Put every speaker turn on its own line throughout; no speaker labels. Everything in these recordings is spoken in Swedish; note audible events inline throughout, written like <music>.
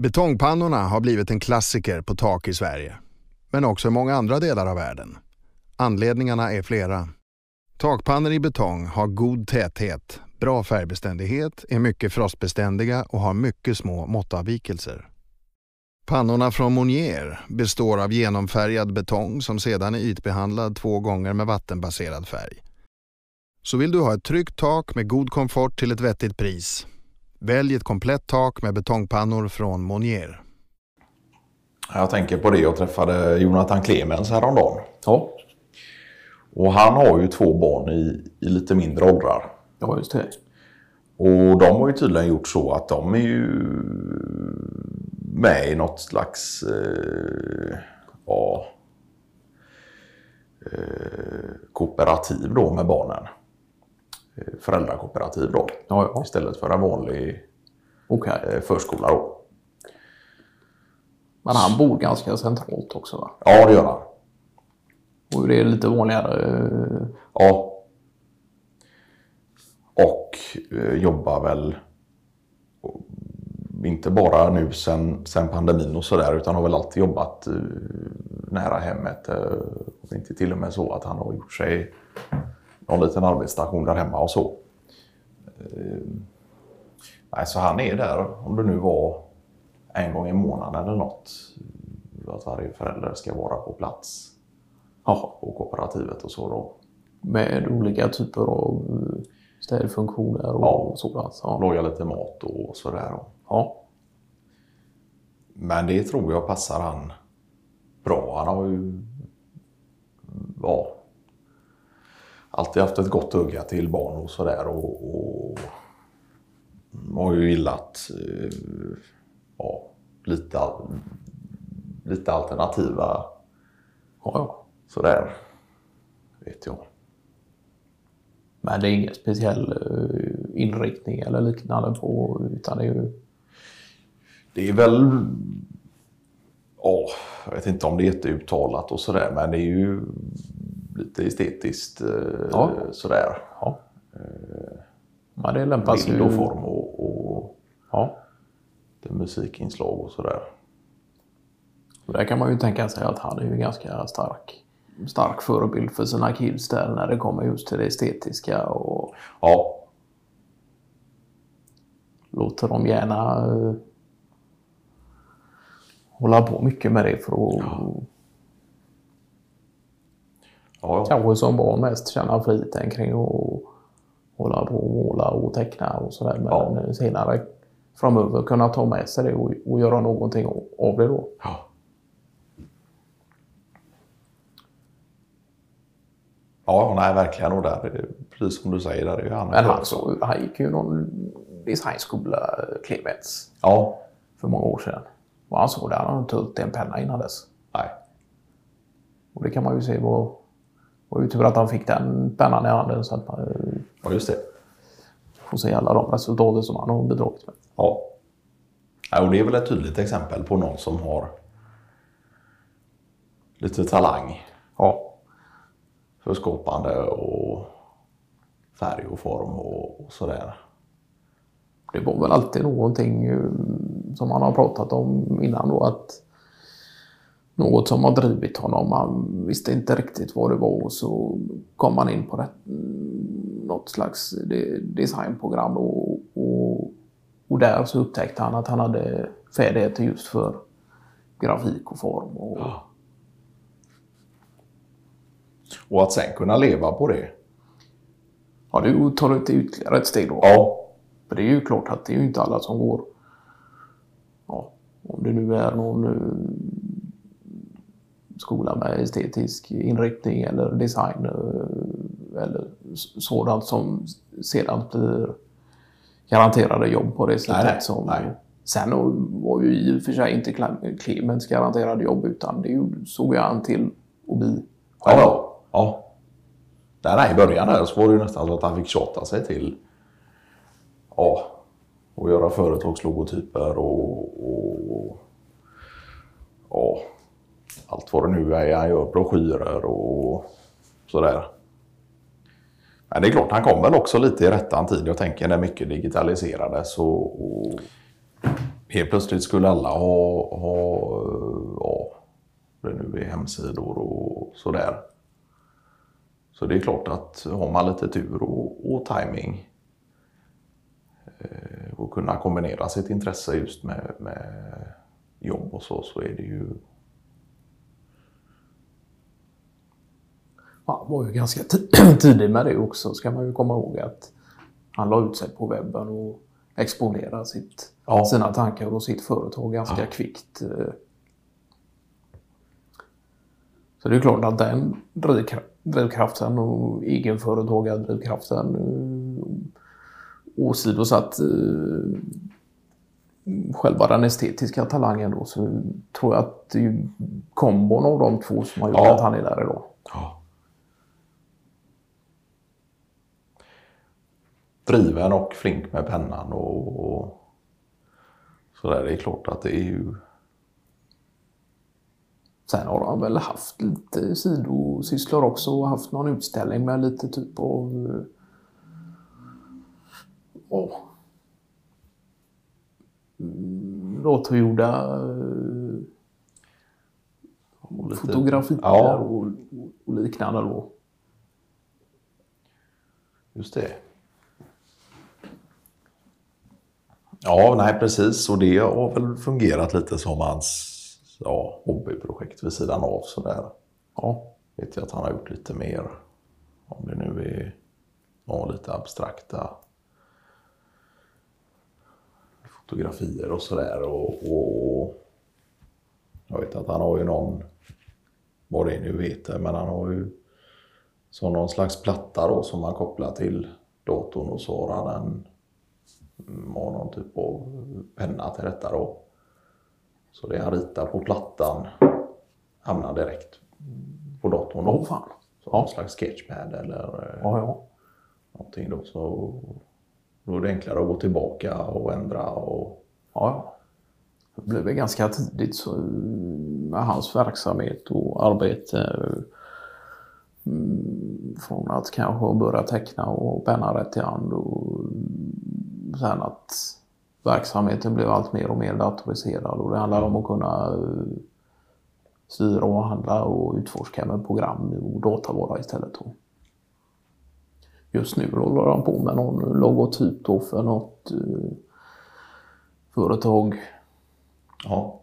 Betongpannorna har blivit en klassiker på tak i Sverige, men också i många andra delar av världen. Anledningarna är flera. Takpannor i betong har god täthet, bra färgbeständighet, är mycket frostbeständiga och har mycket små måttavvikelser. Pannorna från Monier består av genomfärgad betong som sedan är ytbehandlad två gånger med vattenbaserad färg. Så vill du ha ett tryggt tak med god komfort till ett vettigt pris. Välj ett komplett tak med betongpannor från Monier.
Jag tänker på det, jag träffade Jonathan Clemens häromdagen.
Ja,
Och han har ju två barn i, i lite mindre åldrar.
ja just det.
Och de har ju tydligen gjort så att de är ju med i något slags eh, ja, eh, kooperativ då med barnen. Föräldrakooperativ då.
Ja, ja.
Istället för en vanlig
Okej.
eh, förskola då.
Men han bor ganska centralt också va?
Ja, det gör han.
Och det är lite vanligare. eh,
Ja. Och eh, jobbar väl inte bara nu sen, sen pandemin och sådär utan har väl alltid jobbat nära hemmet. Och inte till och med så att han har gjort sig någon liten arbetsstation där hemma och så. Eh, nej, så han är där om det nu var en gång i månaden eller något. Att varje förälder ska vara på plats
Ja,
på kooperativet och så då.
med olika typer av eh, städfunktioner och
Ja.
sådant. Ja.
laga lite mat och sådär.
ja.
Men det tror jag passar han bra. Han har ju ja, alltid haft ett gott öga till barn och sådär. Och, och har ju gillat eh, ja, lite, lite alternativa
ja, ja.
sådär. Vet jag.
Men det är ingen speciell eh, inriktning eller liknande på utan det är ju
Det är väl... Ja, jag vet inte om det är jätteuttalat och sådär, men det är ju lite estetiskt eh,
Ja.
sådär.
ja. Men det lämpas
Bild och form och, och
Ja.
det musikinslag och sådär.
Och där kan man ju tänka sig att han är ju ganska stark, stark förebild för sina kids där när det kommer just till det estetiska och
Ja,
låter dem gärna eh, hålla på mycket med det för att
ja, ja.
kanske som barn mest känna friheten kring att hålla på och måla och teckna och sådär. Men
Ja.
senare framöver kunna ta med sig det och, och göra någonting av det då.
ja. Ja, nej verkligen. Och där, precis som du säger, där är ju han.
Men han, så, han gick ju någon designskola, Clemens,
Ja,
för många år sedan. Och han såg det, han hade inte hållit en penna innan dess.
nej.
Och det kan man ju se var, var ju tur att han fick den pennan i handen så att man eh,
Ja, just det.
får se alla de resultaten som han har bidragit med.
Ja. ja. Och det är väl ett tydligt exempel på någon som har lite talang
Ja,
för skapande och färg och form och, och sådär.
det var väl alltid någonting eh, som han har pratat om innan då att något som har drivit honom. Han visste inte riktigt vad det var och så kom han in på det, mm, något slags de- designprogram och, och, och där så upptäckte han att han hade färdigheter just för grafik och form. Och,
Och att sen kunna leva på det.
Ja, du tar det ytterligare ett steg då.
Ja,
För det är ju klart att det är ju inte alla som går... Ja, om det nu är någon eh, skola med estetisk inriktning eller design eh, eller sådant som sedan blir garanterade jobb på det sättet
nej,
som...
nej.
Sen var ju i och för sig inte Clem- Clemens garanterade jobb utan det såg ju han till att bli
ja, ja. ja. Nej, nej, i början där så var det ju nästan så att han fick tjata sig till ja, och göra företagslogotyper och, och ja, allt vad det nu är. Han gör broschyrer och sådär. Men det är klart, han kom väl också lite i rättan tid. Jag tänker när mycket digitaliserades och, och helt plötsligt skulle alla ha, ha ja, det nu är hemsidor och sådär. Så det är klart att har man lite tur och, och timing eh, och kunna kombinera sitt intresse just med, med jobb och så, så är det ju
Han var ju ganska tidig <clears throat> med det också, ska man ju komma ihåg att han la ut sig på webben och exponerade sitt,
Ja.
sina tankar och sitt företag ganska
Ja.
kvickt. eh. Så det är klart att den drivkra- drivkraften och egenföretagardrivkraften eh, åsidosatt eh, själva den estetiska talangen då så tror jag att det är kombon av de två som har gjort
Ja.
att han är där idag.
Ja. Driven och flink med pennan och, och sådär. Det är klart att det är ju...
Sen har han väl haft lite sidosysslor också och haft någon utställning med lite typ av... eh, Åh. Mm, eh,
och lite-
fotografier
Ja.
och, och liknande då.
Just det. Ja, nej precis. Och det har väl fungerat lite som hans ja, hobbyprojekt vid sidan av sådär.
Ja.
Vet jag att han har gjort lite mer. Om det nu är ja, lite abstrakta fotografier och sådär. Och, och jag vet att han har ju någon, vad det nu heter, men han har ju så någon slags platta då som man kopplar till datorn och så har han en, har någon typ av penna till detta då. Så det han ritar på plattan hamnar direkt på datorn.
Åh fan.
Så någon slags sketchpad eller eh,
Ja, ja.
någonting då. Så då är det enklare att gå tillbaka och ändra och
Ja, ja. Det blev väl ganska tidigt så, med hans verksamhet och arbete. mm, Från att kanske börja teckna och penna rätt i hand och sen att verksamheten blev allt mer och mer datoriserad och det handlade om att kunna eh, styra och handla och utforska med program och datavara istället. Just nu håller han på med någon logotyp då för något eh, företag
ja,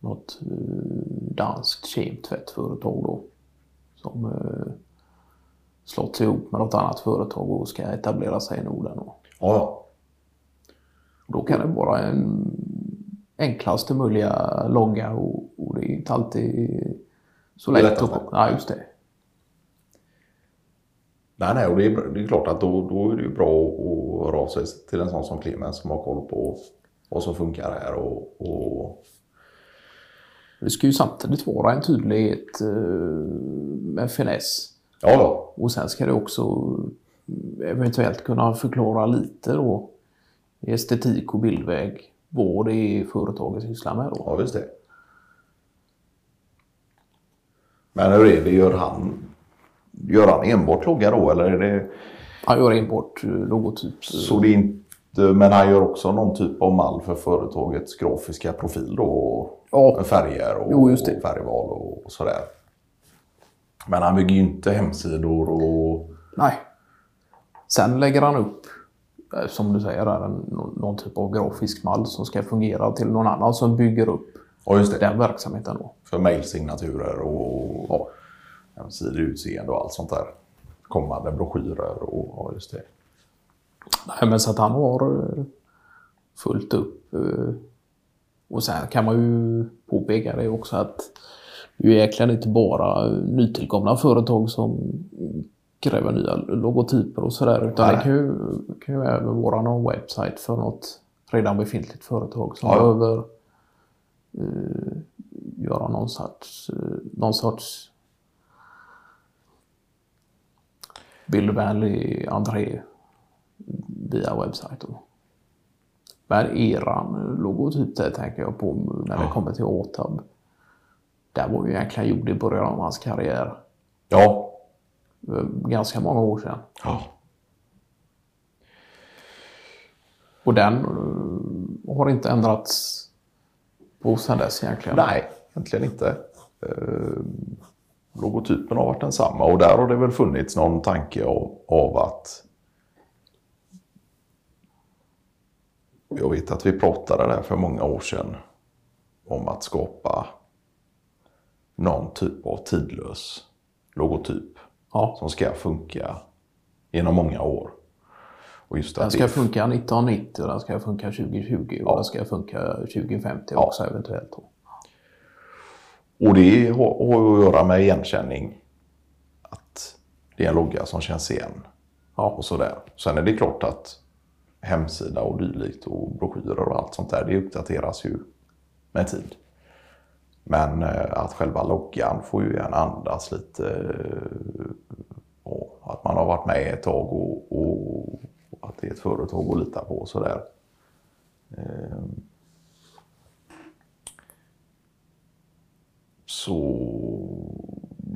något eh, danskt kemtvättföretag då. Som eh, slått sig ihop med något annat företag och ska etablera sig i Norden.
Ja,
Och då kan det vara en enklaste möjliga logga och, och det är inte alltid så lätt
lättast,
att... Ja, just det.
Nej, nej, och det är, det är klart att då, då är det ju bra att höra av sig till en sån som Clemens som har koll på vad som funkar här och, och
Det ska ju samtidigt vara en tydlighet eh, med finess.
Ja, ja,
Och sen ska det också eventuellt kunna förklara lite då estetik och bildväg vad det är företaget sysslar med då.
ja, visst det. Men hur är det, gör han, gör han enbart logga då eller är det
Han gör enbart eh, logotyp.
så det inte, men han gör också någon typ av mall för företagets grafiska profil då?
Ja.
Med färger och,
Jo,
och färgval och, och sådär. Men han bygger ju inte hemsidor och
Nej. Sen lägger han upp, eh, som du säger, där, någon typ av grafisk mall som ska fungera till någon annan som bygger upp
Ja, just det.
den verksamheten då.
För mejlsignaturer och ja, hemsideutseende och allt sånt där. Kommande broschyrer och ja, just det.
Nej, men så att han har eh, fullt upp. eh, Och sen kan man ju påpeka det också att det är ju egentligen inte bara nytillkomna företag som kräver nya logotyper och sådär. Utan
Nej.
det kan ju, kan ju även vara någon webbsite för något redan befintligt företag som
Ja, ja.
behöver eh, göra någon sorts, eh, någon sorts bildvänlig entré via webbsajt. Då. Men eran logotyp där tänker jag på när det kommer till Åtab. Det var ju egentligen gjord i början av hans karriär.
Ja.
Eh, Ganska många år sedan.
ja.
Och den eh, har inte ändrats på sedan dess egentligen?
Nej, egentligen inte. Eh, logotypen har varit densamma och där har det väl funnits någon tanke av, av att Jag vet att vi pratade där för många år sedan om att skapa någon typ av tidlös logotyp
Ja.
som ska funka genom många år. Och just
Den ska
det,
funka 1990 och den ska funka 2020 och
Ja.
den ska funka 2050
Ja.
också eventuellt. Då.
och det har, har att göra med igenkänning. Att det är en logga som känns igen.
Ja.
och sådär. Sen är det klart att hemsida och dylikt och broschyrer och allt sånt där, det uppdateras ju med tid. Men eh, att själva loggan får ju gärna andas lite eh, att man har varit med ett tag och, och att det är ett företag att lita på och sådär. Eh, Så,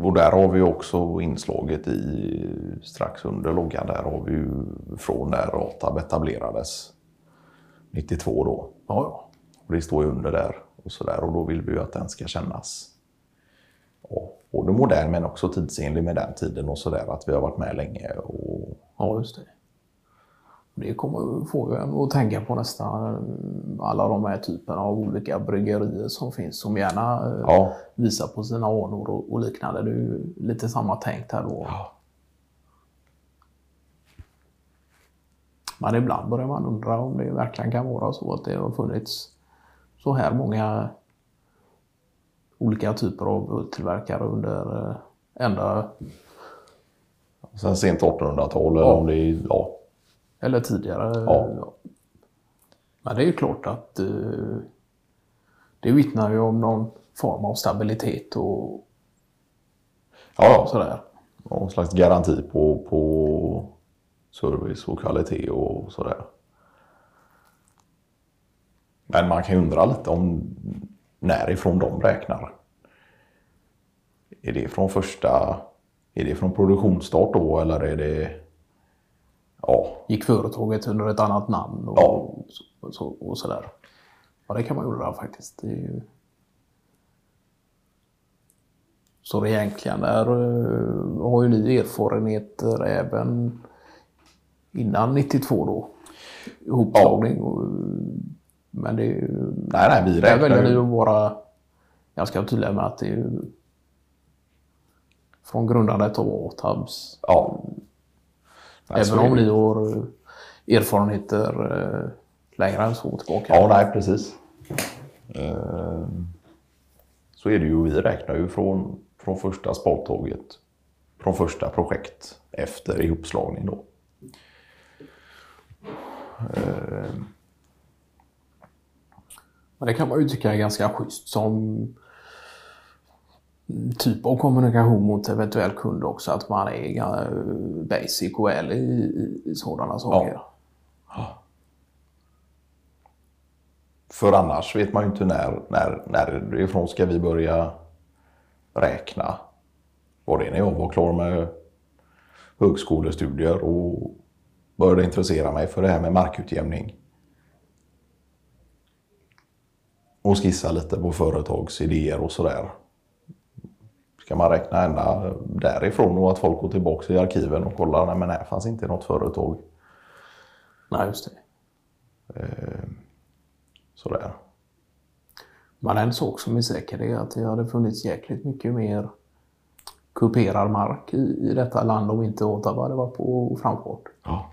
och där har vi också inslaget i, strax under loggan, där har vi ju från när Ratab etablerades 92 då.
Ja, ja.
Och det står ju under där och så där och då vill vi ju att den ska kännas ja, både modern men också tidsenlig med den tiden och så där att vi har varit med länge. Och,
ja, just det. Det kommer få en att tänka på nästan alla de här typerna av olika bryggerier som finns som gärna eh,
ja,
visar på sina anor och, och liknande. Det är ju lite samma tänkt här då.
Ja.
Men ibland börjar man undra om det verkligen kan vara så att det har funnits så här många olika typer av öltillverkare under eh, ända,
sen sent 1800-tal eller
Ja.
om det är, ja,
eller tidigare.
Ja.
Men det är ju klart att eh, det vittnar ju om någon form av stabilitet och
ja, ja,
sådär.
någon slags garanti på, på service och kvalitet och sådär. Men man kan ju undra lite om närifrån de räknar. Är det från första, är det från produktionsstart då eller är det, ja,
Gick företaget under ett annat namn och,
Ja.
så, så, och sådär. Ja, det kan man undra faktiskt. Det ju... Så det egentligen där eh, har ju ni erfarenheter även innan 92 då? Ihopslagning. Och, men det är ju...
nej nej vi räknar
väljer ni
ju,
att vara ganska tydliga med att det är ju från grundandet av Åtabs.
ja. Nej,
Även om ni har eh, erfarenheter eh, längre än så tillbaka.
Ja, nej precis. Eh, Så är det ju, vi räknar ju från, från första spadtaget, från första projekt efter ihopslagning då.
Men det kan man ju tycka är ganska schysst som typ av kommunikation mot eventuell kund också. Att man är eh, basic och ärlig i, i, sådana saker.
För annars vet man ju inte när, när, när ifrån ska vi börja räkna. Var det när jag var klar med högskolestudier och började intressera mig för det här med markutjämning. Och skissa lite på företagsidéer och sådär. Ska man räkna ända därifrån och att folk går tillbaka i arkiven och kollar, nej men här fanns inte något företag.
Nej, just det.
Sådär.
Men en sak som är säker är att det hade funnits jäkligt mycket mer kuperad mark i, i detta land om inte Ottawa hade varit på framfart.
Ja.